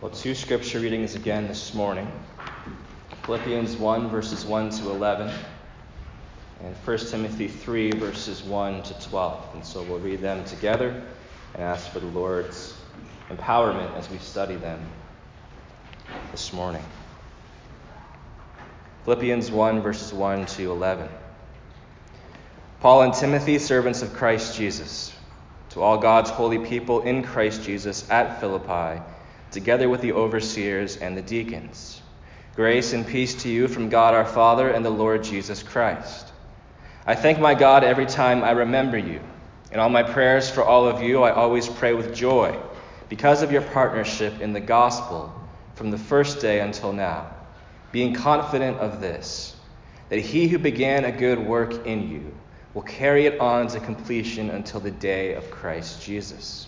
Well, two scripture readings again this morning Philippians 1, verses 1 to 11, and 1 Timothy 3, verses 1 to 12. And so we'll read them together and ask for the Lord's empowerment as we study them this morning. Philippians 1, verses 1 to 11. Paul and Timothy, servants of Christ Jesus, to all God's holy people in Christ Jesus at Philippi together with the overseers and the deacons. Grace and peace to you from God our Father and the Lord Jesus Christ. I thank my God every time I remember you. In all my prayers for all of you, I always pray with joy because of your partnership in the gospel from the first day until now, being confident of this, that he who began a good work in you will carry it on to completion until the day of Christ Jesus.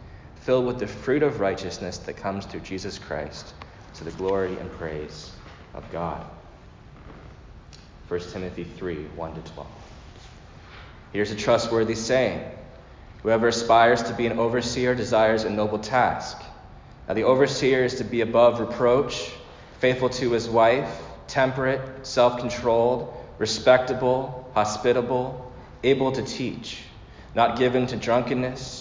filled with the fruit of righteousness that comes through Jesus Christ to the glory and praise of God. 1 Timothy 3 1 to 12. Here's a trustworthy saying Whoever aspires to be an overseer desires a noble task. Now, the overseer is to be above reproach, faithful to his wife, temperate, self controlled, respectable, hospitable, able to teach, not given to drunkenness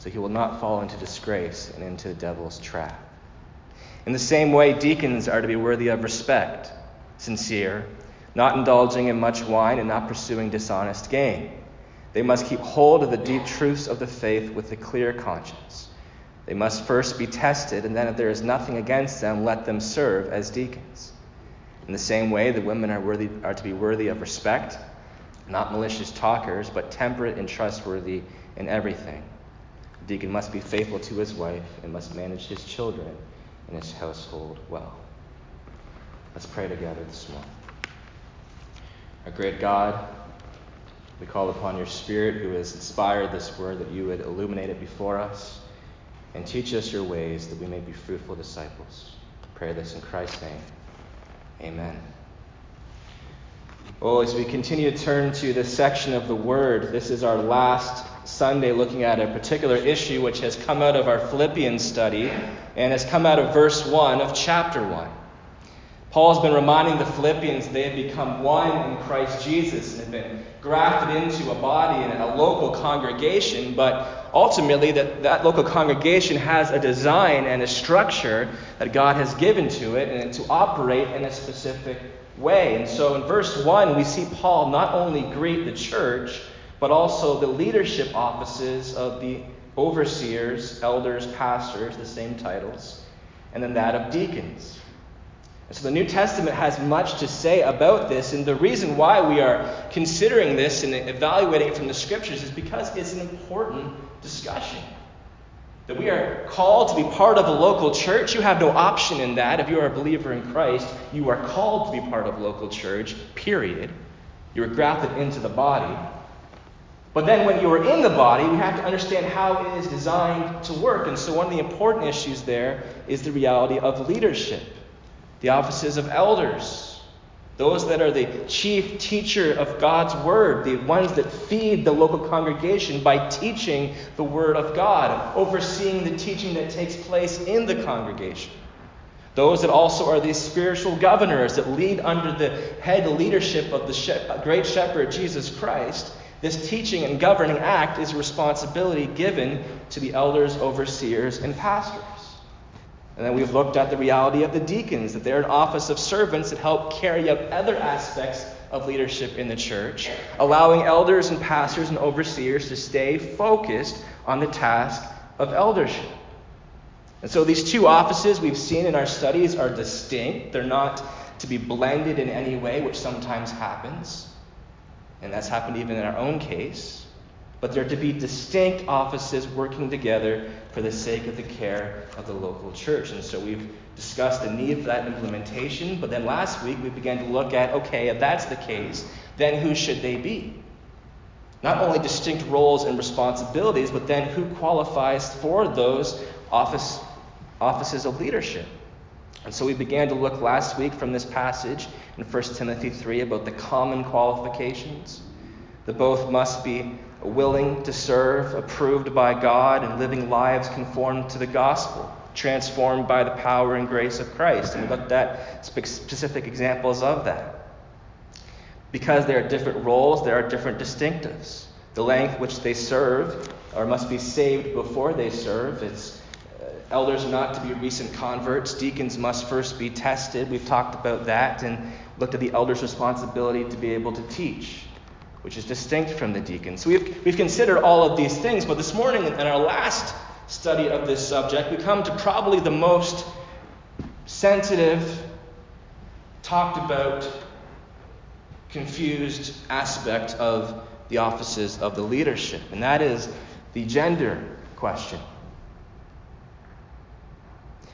so he will not fall into disgrace and into the devil's trap. In the same way, deacons are to be worthy of respect, sincere, not indulging in much wine, and not pursuing dishonest gain. They must keep hold of the deep truths of the faith with a clear conscience. They must first be tested, and then, if there is nothing against them, let them serve as deacons. In the same way, the women are, worthy, are to be worthy of respect, not malicious talkers, but temperate and trustworthy in everything deacon must be faithful to his wife and must manage his children and his household well. Let's pray together this morning. Our great God, we call upon your Spirit who has inspired this word that you would illuminate it before us and teach us your ways that we may be fruitful disciples. pray this in Christ's name. Amen. Well, as we continue to turn to this section of the Word, this is our last Sunday looking at a particular issue which has come out of our Philippians study and has come out of verse 1 of chapter 1. Paul has been reminding the Philippians they have become one in Christ Jesus and have been grafted into a body and a local congregation, but ultimately that, that local congregation has a design and a structure that God has given to it and to operate in a specific way. And so in verse 1, we see Paul not only greet the church, but also the leadership offices of the overseers, elders, pastors, the same titles, and then that of deacons. So the New Testament has much to say about this, and the reason why we are considering this and evaluating it from the scriptures is because it's an important discussion. That we are called to be part of a local church. You have no option in that. If you are a believer in Christ, you are called to be part of local church, period. You are grafted into the body. But then when you are in the body, we have to understand how it is designed to work. And so one of the important issues there is the reality of leadership, the offices of elders, those that are the chief teacher of God's word, the ones that feed the local congregation by teaching the word of God, overseeing the teaching that takes place in the congregation. Those that also are the spiritual governors that lead under the head leadership of the great shepherd, Jesus Christ this teaching and governing act is a responsibility given to the elders, overseers, and pastors. And then we've looked at the reality of the deacons, that they're an office of servants that help carry out other aspects of leadership in the church, allowing elders and pastors and overseers to stay focused on the task of eldership. And so these two offices we've seen in our studies are distinct. They're not to be blended in any way, which sometimes happens. And that's happened even in our own case. But they're to be distinct offices working together for the sake of the care of the local church. And so we've discussed the need for that implementation. But then last week we began to look at okay, if that's the case, then who should they be? Not only distinct roles and responsibilities, but then who qualifies for those office, offices of leadership? And so we began to look last week from this passage in 1 Timothy 3 about the common qualifications. The both must be willing to serve, approved by God, and living lives conformed to the gospel, transformed by the power and grace of Christ. And we looked at specific examples of that. Because there are different roles, there are different distinctives. The length which they serve, or must be saved before they serve, it's Elders are not to be recent converts. Deacons must first be tested. We've talked about that and looked at the elders' responsibility to be able to teach, which is distinct from the deacons. So we've, we've considered all of these things, but this morning, in our last study of this subject, we come to probably the most sensitive, talked about, confused aspect of the offices of the leadership, and that is the gender question.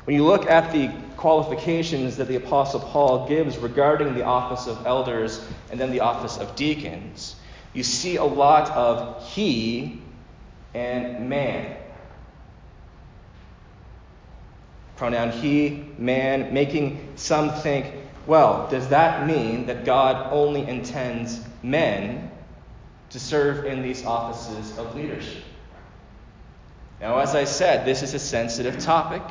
When you look at the qualifications that the Apostle Paul gives regarding the office of elders and then the office of deacons, you see a lot of he and man. Pronoun he, man, making some think, well, does that mean that God only intends men to serve in these offices of leadership? Now, as I said, this is a sensitive topic.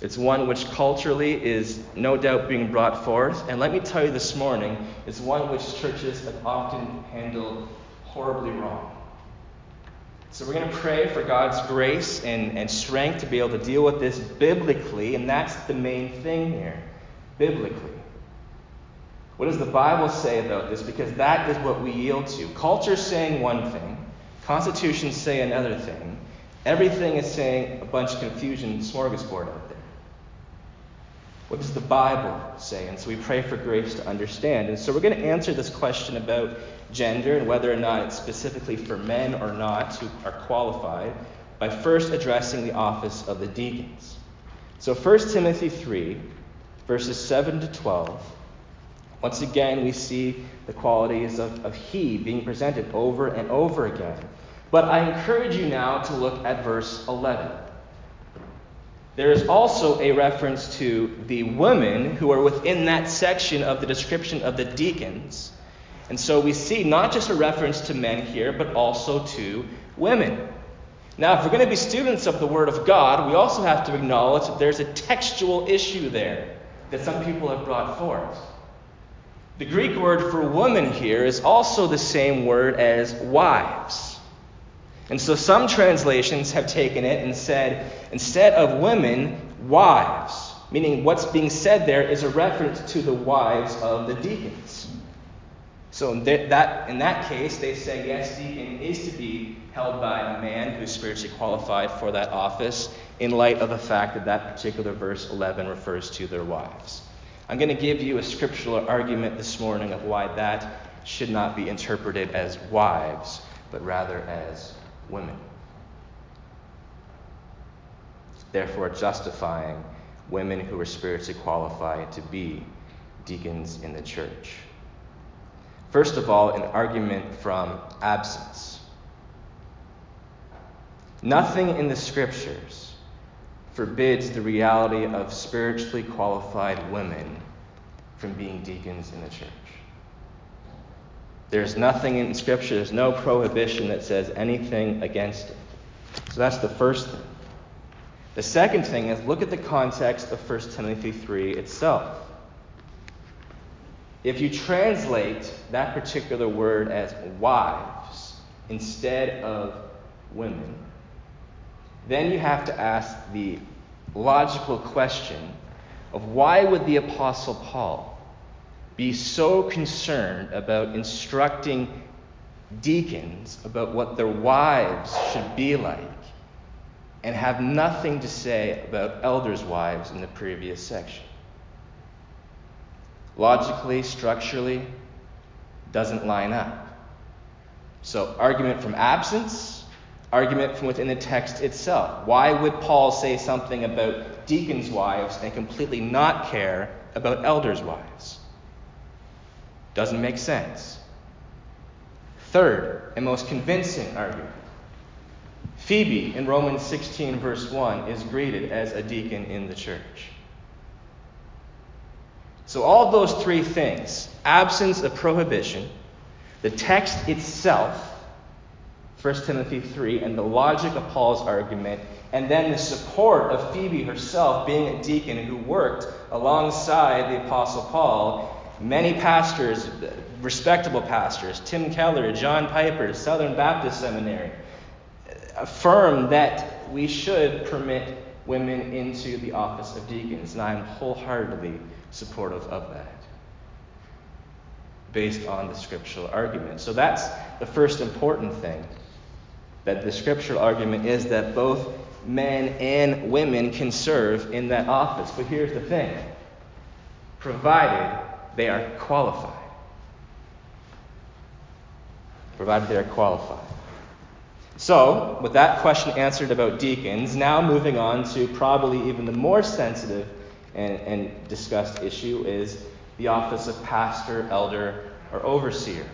It's one which culturally is no doubt being brought forth. And let me tell you this morning, it's one which churches have often handled horribly wrong. So we're going to pray for God's grace and, and strength to be able to deal with this biblically, and that's the main thing here biblically. What does the Bible say about this? Because that is what we yield to. Culture's saying one thing, constitutions say another thing. Everything is saying a bunch of confusion, smorgasbord out there. What does the Bible say? And so we pray for grace to understand. And so we're going to answer this question about gender and whether or not it's specifically for men or not who are qualified by first addressing the office of the deacons. So 1 Timothy 3, verses 7 to 12. Once again, we see the qualities of, of he being presented over and over again. But I encourage you now to look at verse 11 there is also a reference to the women who are within that section of the description of the deacons. And so we see not just a reference to men here, but also to women. Now, if we're going to be students of the Word of God, we also have to acknowledge that there's a textual issue there that some people have brought forth. The Greek word for woman here is also the same word as wives. And so some translations have taken it and said, instead of women, wives. Meaning what's being said there is a reference to the wives of the deacons. So in that, in that case, they say, yes, deacon is to be held by a man who's spiritually qualified for that office, in light of the fact that that particular verse 11 refers to their wives. I'm going to give you a scriptural argument this morning of why that should not be interpreted as wives, but rather as women. Therefore, justifying women who are spiritually qualified to be deacons in the church. First of all, an argument from absence. Nothing in the scriptures forbids the reality of spiritually qualified women from being deacons in the church. There's nothing in Scripture, there's no prohibition that says anything against it. So that's the first thing. The second thing is look at the context of 1 Timothy 3 itself. If you translate that particular word as wives instead of women, then you have to ask the logical question of why would the apostle Paul be so concerned about instructing deacons about what their wives should be like and have nothing to say about elders' wives in the previous section. Logically, structurally, doesn't line up. So, argument from absence, argument from within the text itself. Why would Paul say something about deacons' wives and completely not care about elders' wives? Doesn't make sense. Third, and most convincing argument Phoebe in Romans 16, verse 1, is greeted as a deacon in the church. So, all those three things absence of prohibition, the text itself, 1 Timothy 3, and the logic of Paul's argument, and then the support of Phoebe herself being a deacon who worked alongside the Apostle Paul. Many pastors, respectable pastors, Tim Keller, John Piper, Southern Baptist Seminary, affirm that we should permit women into the office of deacons, and I am wholeheartedly supportive of that based on the scriptural argument. So that's the first important thing that the scriptural argument is that both men and women can serve in that office. But here's the thing provided they are qualified. Provided they are qualified. So, with that question answered about deacons, now moving on to probably even the more sensitive and, and discussed issue is the office of pastor, elder, or overseer.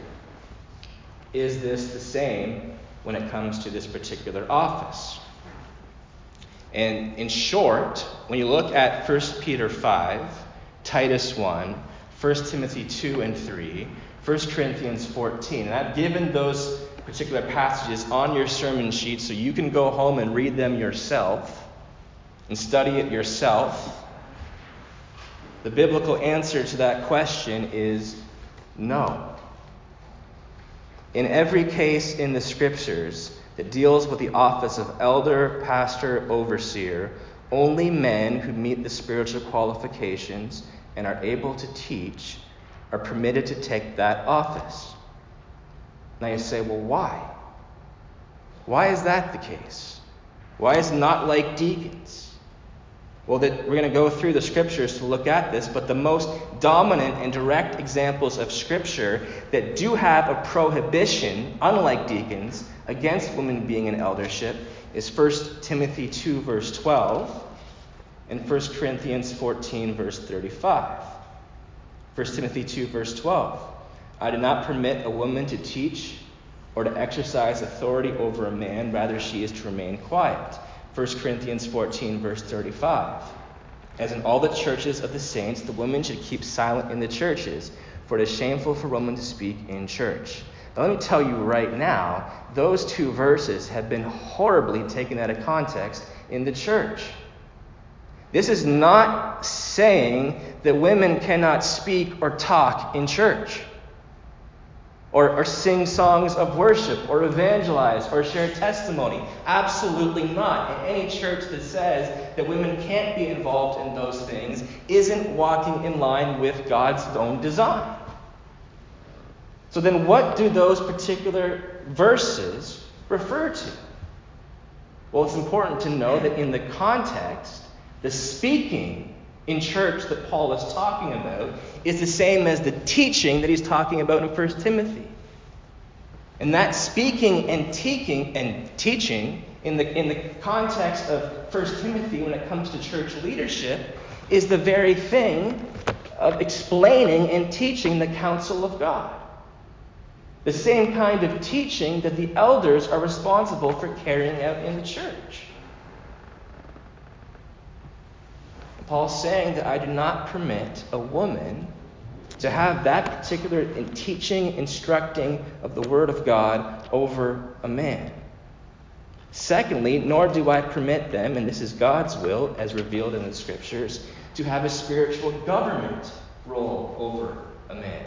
Is this the same when it comes to this particular office? And in short, when you look at 1 Peter 5, Titus 1, 1 Timothy 2 and 3, 1 Corinthians 14, and I've given those particular passages on your sermon sheet so you can go home and read them yourself and study it yourself. The biblical answer to that question is no. In every case in the scriptures that deals with the office of elder, pastor, overseer, only men who meet the spiritual qualifications and are able to teach are permitted to take that office. Now you say, well, why? Why is that the case? Why is it not like deacons? Well, that we're going to go through the scriptures to look at this, but the most dominant and direct examples of scripture that do have a prohibition, unlike deacons, against women being in eldership is 1 Timothy 2, verse 12, and 1 Corinthians 14, verse 35. 1 Timothy 2, verse 12. I do not permit a woman to teach or to exercise authority over a man, rather, she is to remain quiet. 1 Corinthians 14, verse 35. As in all the churches of the saints, the women should keep silent in the churches, for it is shameful for women to speak in church. Let me tell you right now, those two verses have been horribly taken out of context in the church. This is not saying that women cannot speak or talk in church or, or sing songs of worship, or evangelize, or share testimony. Absolutely not. And any church that says that women can't be involved in those things isn't walking in line with God's own design. So then, what do those particular verses refer to? Well, it's important to know that in the context, the speaking in church that Paul is talking about is the same as the teaching that he's talking about in 1 Timothy. And that speaking and teaching and teaching in the, in the context of 1 Timothy when it comes to church leadership is the very thing of explaining and teaching the counsel of God. The same kind of teaching that the elders are responsible for carrying out in the church. Paul's saying that I do not permit a woman to have that particular teaching, instructing of the Word of God over a man. Secondly, nor do I permit them, and this is God's will as revealed in the Scriptures, to have a spiritual government role over a man.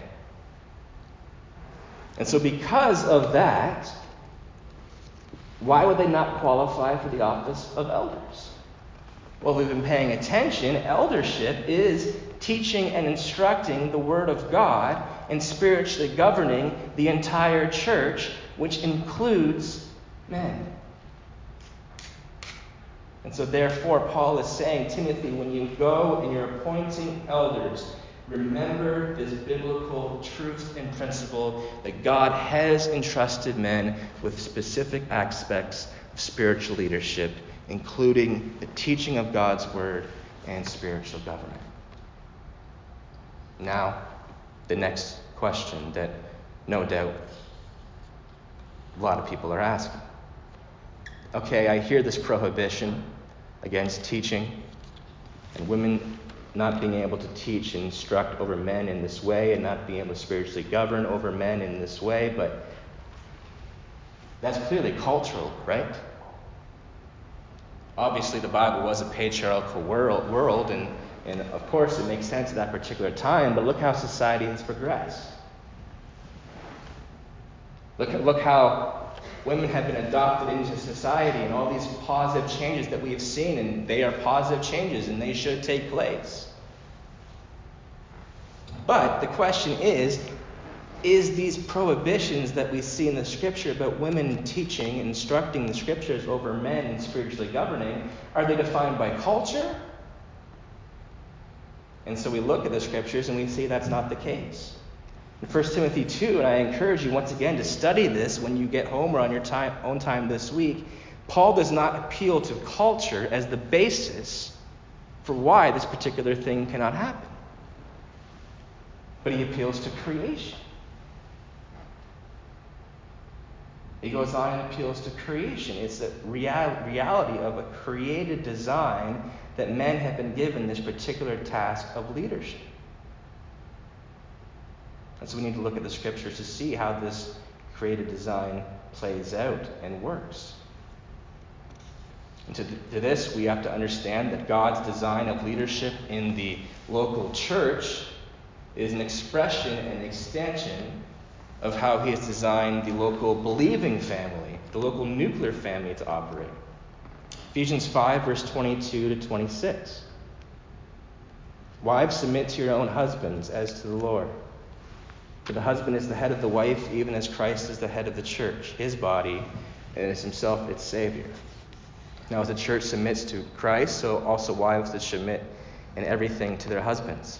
And so, because of that, why would they not qualify for the office of elders? Well, we've been paying attention. Eldership is teaching and instructing the Word of God and spiritually governing the entire church, which includes men. And so, therefore, Paul is saying, Timothy, when you go and you're appointing elders, remember this biblical truth and principle that God has entrusted men with specific aspects of spiritual leadership, including the teaching of God's word and spiritual government. Now, the next question that no doubt a lot of people are asking. Okay, I hear this prohibition against teaching and women not being able to teach and instruct over men in this way and not being able to spiritually govern over men in this way, but that's clearly cultural, right? Obviously, the Bible was a patriarchal world, world and, and of course it makes sense at that particular time, but look how society has progressed. Look, look how women have been adopted into society and all these positive changes that we have seen, and they are positive changes and they should take place. But the question is is these prohibitions that we see in the scripture about women teaching instructing the scriptures over men and spiritually governing, are they defined by culture? And so we look at the scriptures and we see that's not the case. In 1 Timothy 2, and I encourage you once again to study this when you get home or on your time, own time this week, Paul does not appeal to culture as the basis for why this particular thing cannot happen. But he appeals to creation. He goes on and appeals to creation. It's the real, reality of a created design that men have been given this particular task of leadership. And so we need to look at the scriptures to see how this created design plays out and works. And to, to this, we have to understand that God's design of leadership in the local church is an expression and extension of how He has designed the local believing family, the local nuclear family to operate. Ephesians 5, verse 22 to 26. Wives, submit to your own husbands as to the Lord. For the husband is the head of the wife, even as Christ is the head of the church, his body, and is himself its Savior. Now, as the church submits to Christ, so also wives should submit in everything to their husbands.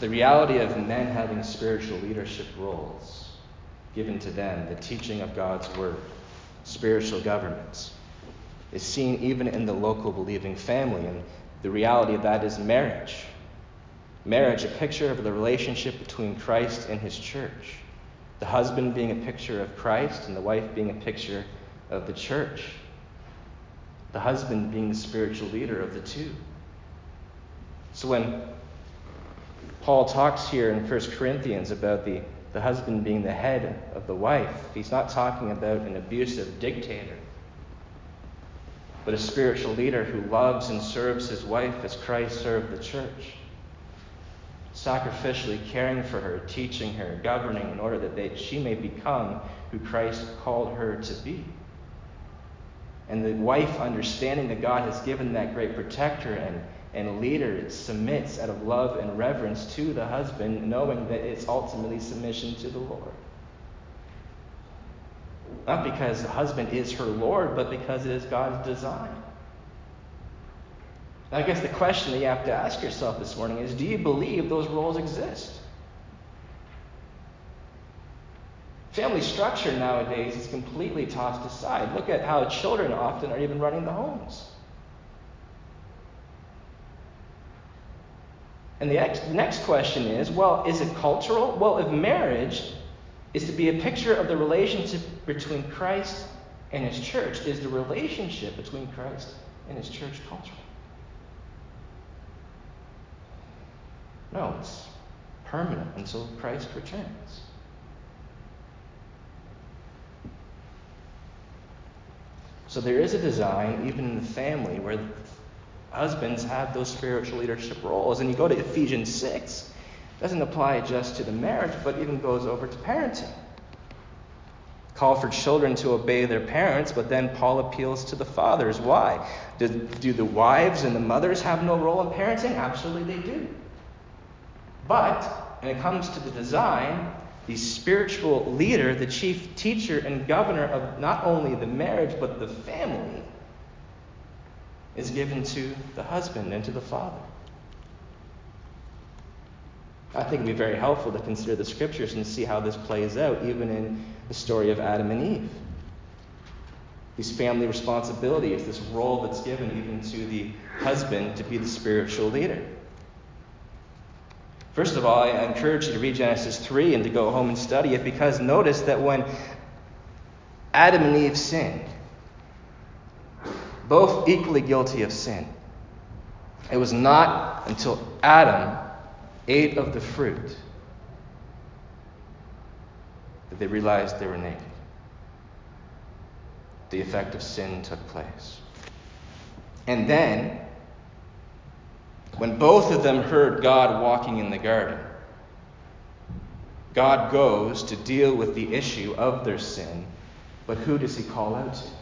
The reality of men having spiritual leadership roles given to them, the teaching of God's word, spiritual governments, is seen even in the local believing family. And the reality of that is marriage. Marriage, a picture of the relationship between Christ and his church. The husband being a picture of Christ and the wife being a picture of the church. The husband being the spiritual leader of the two. So when Paul talks here in 1 Corinthians about the, the husband being the head of the wife, he's not talking about an abusive dictator but a spiritual leader who loves and serves his wife as Christ served the church, sacrificially caring for her, teaching her, governing in order that they, she may become who Christ called her to be. And the wife, understanding that God has given that great protector and, and leader, submits out of love and reverence to the husband, knowing that it's ultimately submission to the Lord. Not because the husband is her Lord, but because it is God's design. I guess the question that you have to ask yourself this morning is do you believe those roles exist? Family structure nowadays is completely tossed aside. Look at how children often are even running the homes. And the next question is well, is it cultural? Well, if marriage is to be a picture of the relationship between Christ and his church, is the relationship between Christ and his church cultural? No, it's permanent until Christ returns. So there is a design, even in the family, where husbands have those spiritual leadership roles. And you go to Ephesians 6, it doesn't apply just to the marriage, but even goes over to parenting. Call for children to obey their parents, but then Paul appeals to the fathers. Why? Do, do the wives and the mothers have no role in parenting? Absolutely, they do. But when it comes to the design, the spiritual leader, the chief teacher and governor of not only the marriage but the family, is given to the husband and to the father. I think it would be very helpful to consider the scriptures and see how this plays out, even in the story of Adam and Eve. These family responsibilities, this role that's given even to the husband to be the spiritual leader. First of all, I encourage you to read Genesis 3 and to go home and study it because notice that when Adam and Eve sinned, both equally guilty of sin, it was not until Adam ate of the fruit that they realized they were naked. The effect of sin took place. And then, when both of them heard God walking in the garden, God goes to deal with the issue of their sin, but who does he call out to?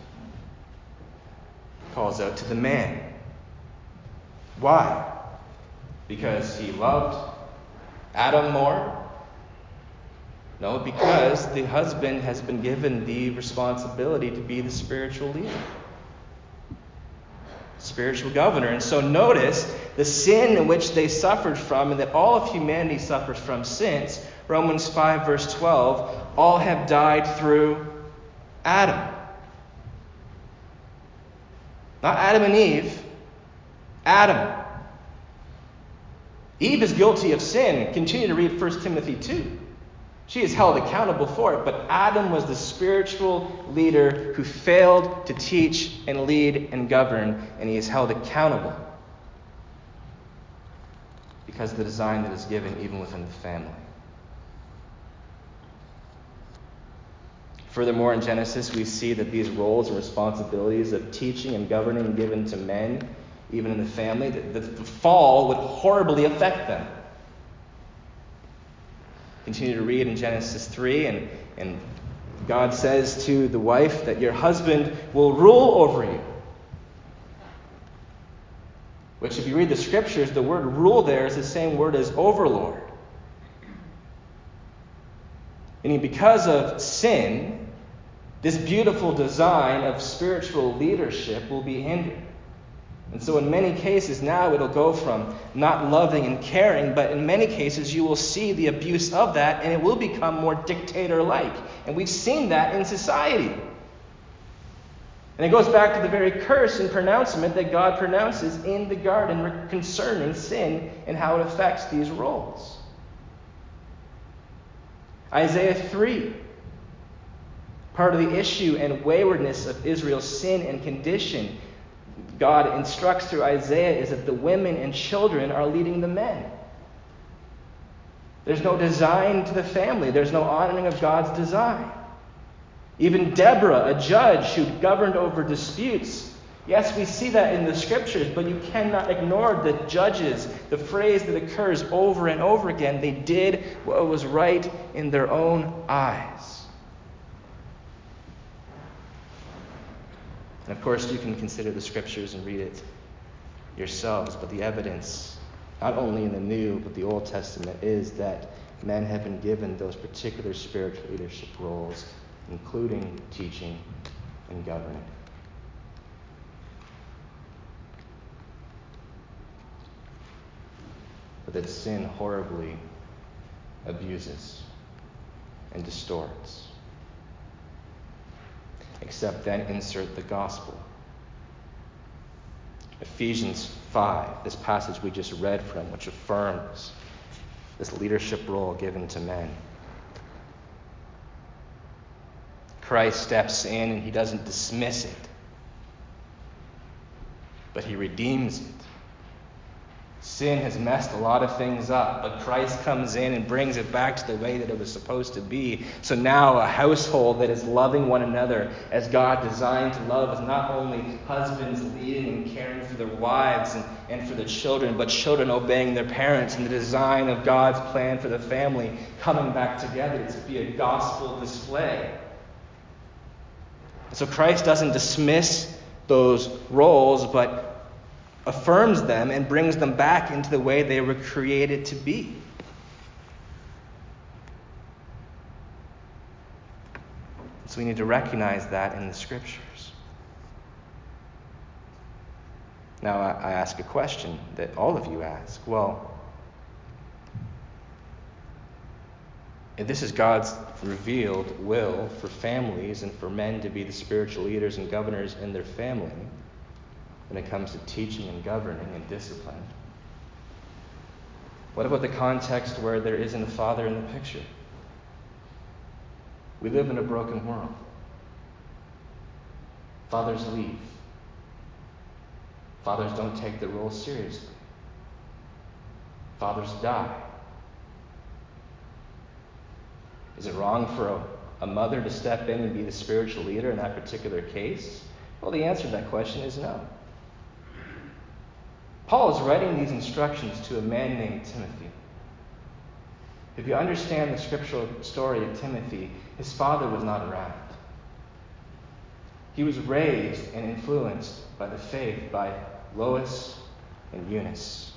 Calls out to the man. Why? Because he loved Adam more? No, because the husband has been given the responsibility to be the spiritual leader, spiritual governor. And so notice the sin in which they suffered from, and that all of humanity suffers from since Romans 5, verse 12, all have died through Adam. Not Adam and Eve, Adam. Eve is guilty of sin. Continue to read 1 Timothy 2. She is held accountable for it, but Adam was the spiritual leader who failed to teach and lead and govern, and he is held accountable because of the design that is given even within the family. Furthermore, in Genesis, we see that these roles and responsibilities of teaching and governing given to men even in the family, that the fall would horribly affect them. Continue to read in Genesis 3, and, and God says to the wife that your husband will rule over you. Which, if you read the scriptures, the word rule there is the same word as overlord. Meaning, because of sin, this beautiful design of spiritual leadership will be hindered. And so, in many cases, now it'll go from not loving and caring, but in many cases, you will see the abuse of that, and it will become more dictator like. And we've seen that in society. And it goes back to the very curse and pronouncement that God pronounces in the garden concerning sin and how it affects these roles. Isaiah 3. Part of the issue and waywardness of Israel's sin and condition God instructs through Isaiah is that the women and children are leading the men. There's no design to the family, there's no honoring of God's design. Even Deborah, a judge who governed over disputes, yes, we see that in the scriptures, but you cannot ignore the judges, the phrase that occurs over and over again. They did what was right in their own eyes. And of course, you can consider the scriptures and read it yourselves, but the evidence, not only in the New, but the Old Testament, is that men have been given those particular spiritual leadership roles, including teaching and governing. But that sin horribly abuses and distorts except then insert the gospel. Ephesians 5, this passage we just read from, which affirms this leadership role given to men. Christ steps in and he doesn't dismiss it, but he redeems it. Sin has messed a lot of things up, but Christ comes in and brings it back to the way that it was supposed to be. So now a household that is loving one another as God designed to love is not only husbands leading and caring for their wives and, and for the children, but children obeying their parents and the design of God's plan for the family coming back together to be a gospel display. So Christ doesn't dismiss those roles, but affirms them and brings them back into the way they were created to be. So we need to recognize that in the scriptures. Now, I ask a question that all of you ask. Well, if this is God's revealed will for families and for men to be the spiritual leaders and governors in their family, when it comes to teaching and governing and discipline? What about the context where there isn't a father in the picture? We live in a broken world. Fathers leave. Fathers don't take the role seriously. Fathers die. Is it wrong for a, a, mother to step in and be the spiritual leader in that particular case? Well, the answer to that question is no. Paul is writing these instructions to a man named Timothy. If you understand the scriptural story of Timothy, his father was not around. He was raised and influenced by the faith by Lois and Eunice,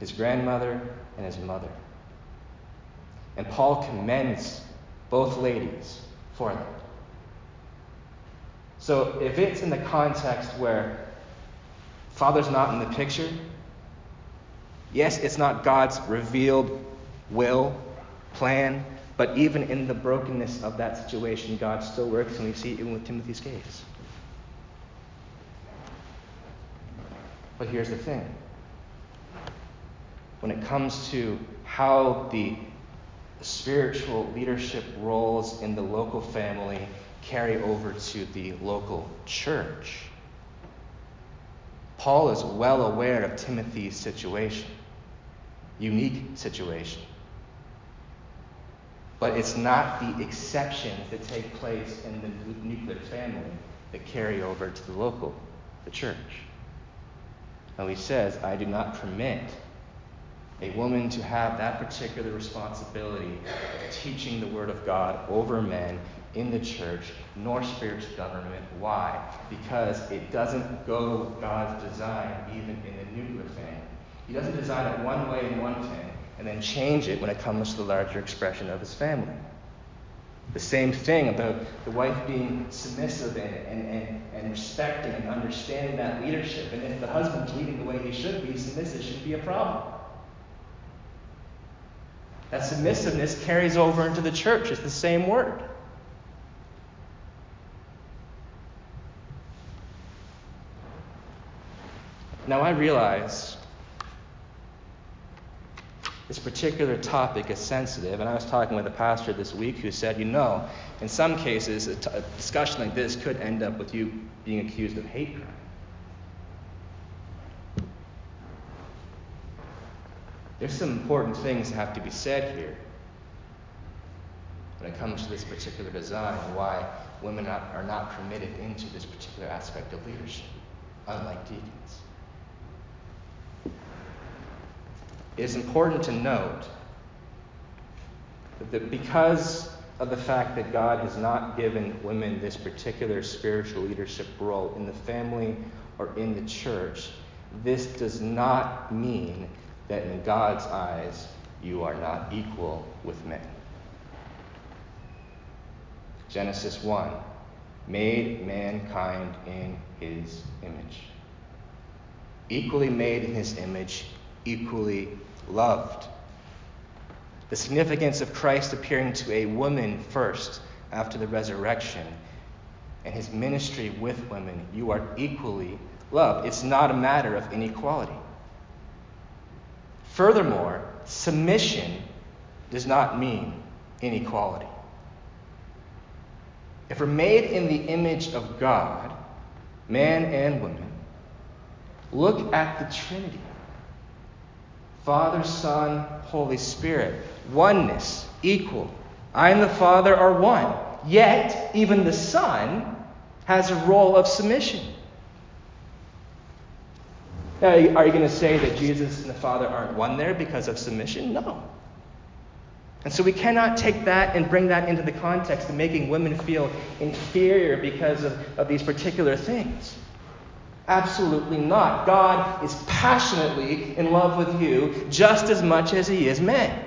his grandmother and his mother. And Paul commends both ladies for them. So if it's in the context where Father's not in the picture. Yes, it's not God's revealed will, plan, but even in the brokenness of that situation, God still works, and we see it even with Timothy's case. But here's the thing when it comes to how the spiritual leadership roles in the local family carry over to the local church, Paul is well aware of Timothy's situation, unique situation. But it's not the exceptions that take place in the nuclear family that carry over to the local, the church. Now he says, I do not permit a woman to have that particular responsibility of teaching the Word of God over men in the church nor spiritual government. Why? Because it doesn't go God's design even in the nuclear family. He doesn't design it one way in one thing and then change it when it comes to the larger expression of his family. The same thing about the wife being submissive and, and, and, and respecting and understanding that leadership. And if the husband's leading the way he should be, submissive shouldn't be a problem. That submissiveness carries over into the church. It's the same word. Now, I realize this particular topic is sensitive, and I was talking with a pastor this week who said, you know, in some cases, a, t- a discussion like this could end up with you being accused of hate crime. There's some important things that have to be said here when it comes to this particular design and why women are not permitted into this particular aspect of leadership, unlike deacons. It is important to note that because of the fact that God has not given women this particular spiritual leadership role in the family or in the church, this does not mean that in God's eyes you are not equal with men. Genesis 1 made mankind in his image. Equally made in his image, equally loved. The significance of Christ appearing to a woman first after the resurrection and his ministry with women, you are equally loved. It's not a matter of inequality. Furthermore, submission does not mean inequality. if we're made in the image of God, man and woman, look at the Trinity Father, Son, Holy Spirit. Oneness, equal. I and the Father are one. Yet, even the Son has a role of submission. Now, are you going to say that Jesus and the Father aren't one there because of submission? No. And so we cannot take that and bring that into the context of making women feel inferior because of, of these particular things. Absolutely not. God is passionately in love with you just as much as he is men.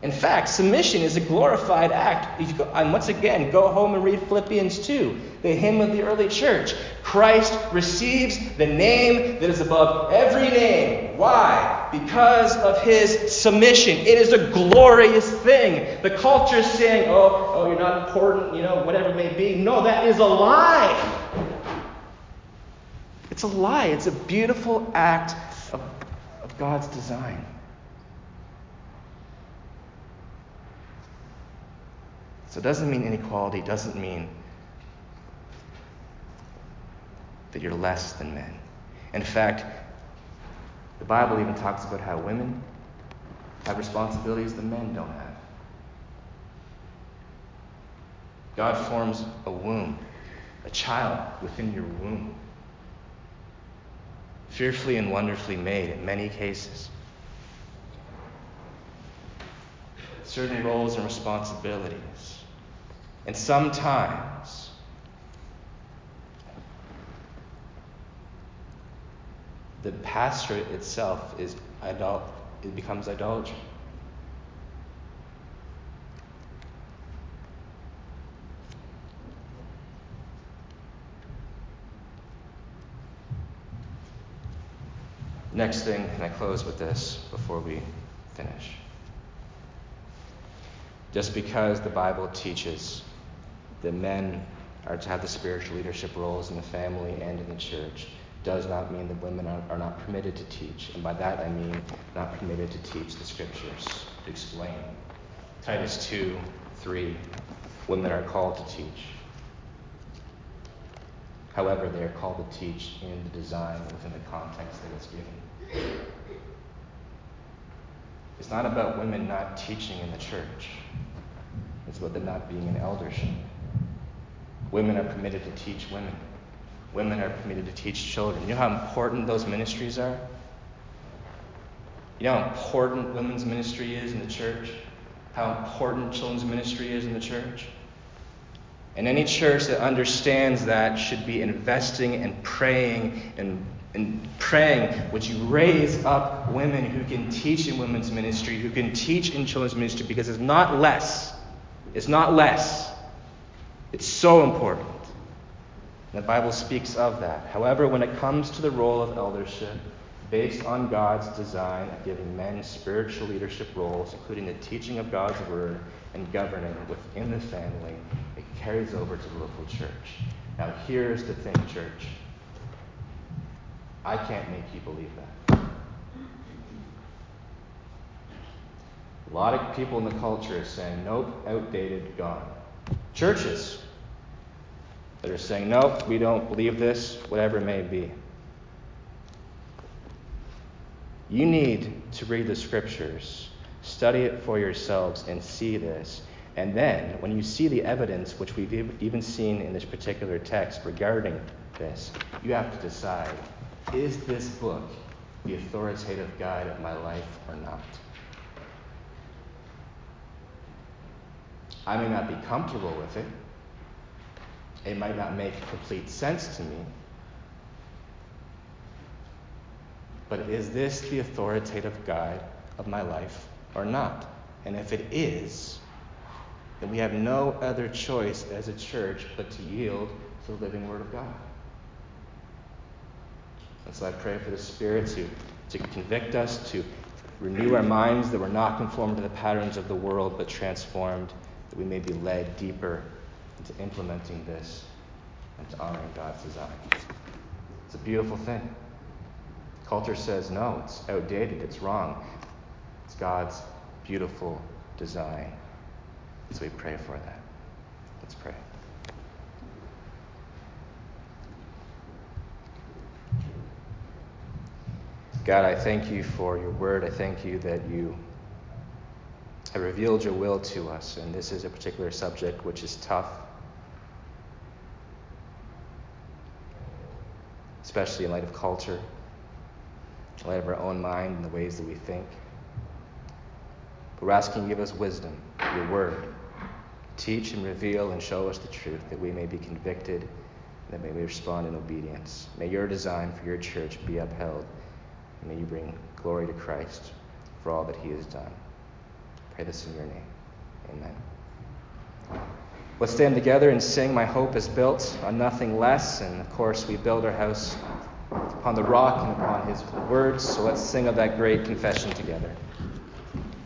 In fact, submission is a glorified act. And once again, go home and read Philippians 2, the hymn of the early church. Christ receives the name that is above every name. Why? Because of his submission. It is a glorious thing. The culture is saying, oh, oh, you're not important, you know, whatever it may be. No, that is a lie. It's a lie. It's a beautiful act of, of God's design. So it doesn't mean inequality, doesn't mean that you're less than men. In fact, the Bible even talks about how women have responsibilities that men don't have. God forms a womb, a child within your womb, fearfully and wonderfully made in many cases. Certain roles and responsibilities and sometimes the pastorate itself is idol- it becomes idolatry. Next thing, and I close with this before we finish. Just because the Bible teaches that men are to have the spiritual leadership roles in the family and in the church does not mean that women are, not permitted to teach. And by that I mean not permitted to teach the scriptures, to explain. Titus 2 3, women are called to teach. However, they are called to teach in the design within the context that it's given. It's not about women not teaching in the church. It's about them not being in eldership. Women are permitted to teach women. Women are permitted to teach children. You know how important those ministries are? You know how important women's ministry is in the church? How important children's ministry is in the church? And any church that understands that should be investing and praying and, and praying, would you raise up women who can teach in women's ministry, who can teach in children's ministry, because it's not less. It's not less. It's so important. The Bible speaks of that. However, when it comes to the role of eldership, based on God's design of giving men spiritual leadership roles, including the teaching of God's word and governing within the family, it carries over to the local church. Now, here's the thing, church. I can't make you believe that. A lot of people in the culture are saying, nope, outdated, gone. Churches that are saying, no, we don't believe this, whatever it may be. You need to read the scriptures, study it for yourselves, and see this. And then, when you see the evidence, which we've even seen in this particular text regarding this, you have to decide is this book the authoritative guide of my life or not? I may not be comfortable with it. It might not make complete sense to me. But is this the authoritative guide of my life or not? And if it is, then we have no other choice as a church but to yield to the living Word of God. And so I pray for the Spirit to, to convict us, to renew our minds that we're not conformed to the patterns of the world, but transformed, that we may be led deeper into implementing this and to honoring God's design. It's a beautiful thing. Culture says no, it's outdated, it's wrong. It's God's beautiful design. So we pray for that. Let's pray. God, I thank you for your word. I thank you that you have revealed your will to us. And this is a particular subject which is tough, especially in light of culture, in light of our own mind and the ways that we think. But we're asking you to give us wisdom, your word. Teach and reveal and show us the truth that we may be convicted that may we respond in obedience. May your design for your church be upheld. And may you bring glory to Christ for all that he has done. Pray this in your name. Amen. Let's stand together and sing My Hope is Built on Nothing Less. And of course, we build our house upon the rock and upon his words. So let's sing of that great confession together.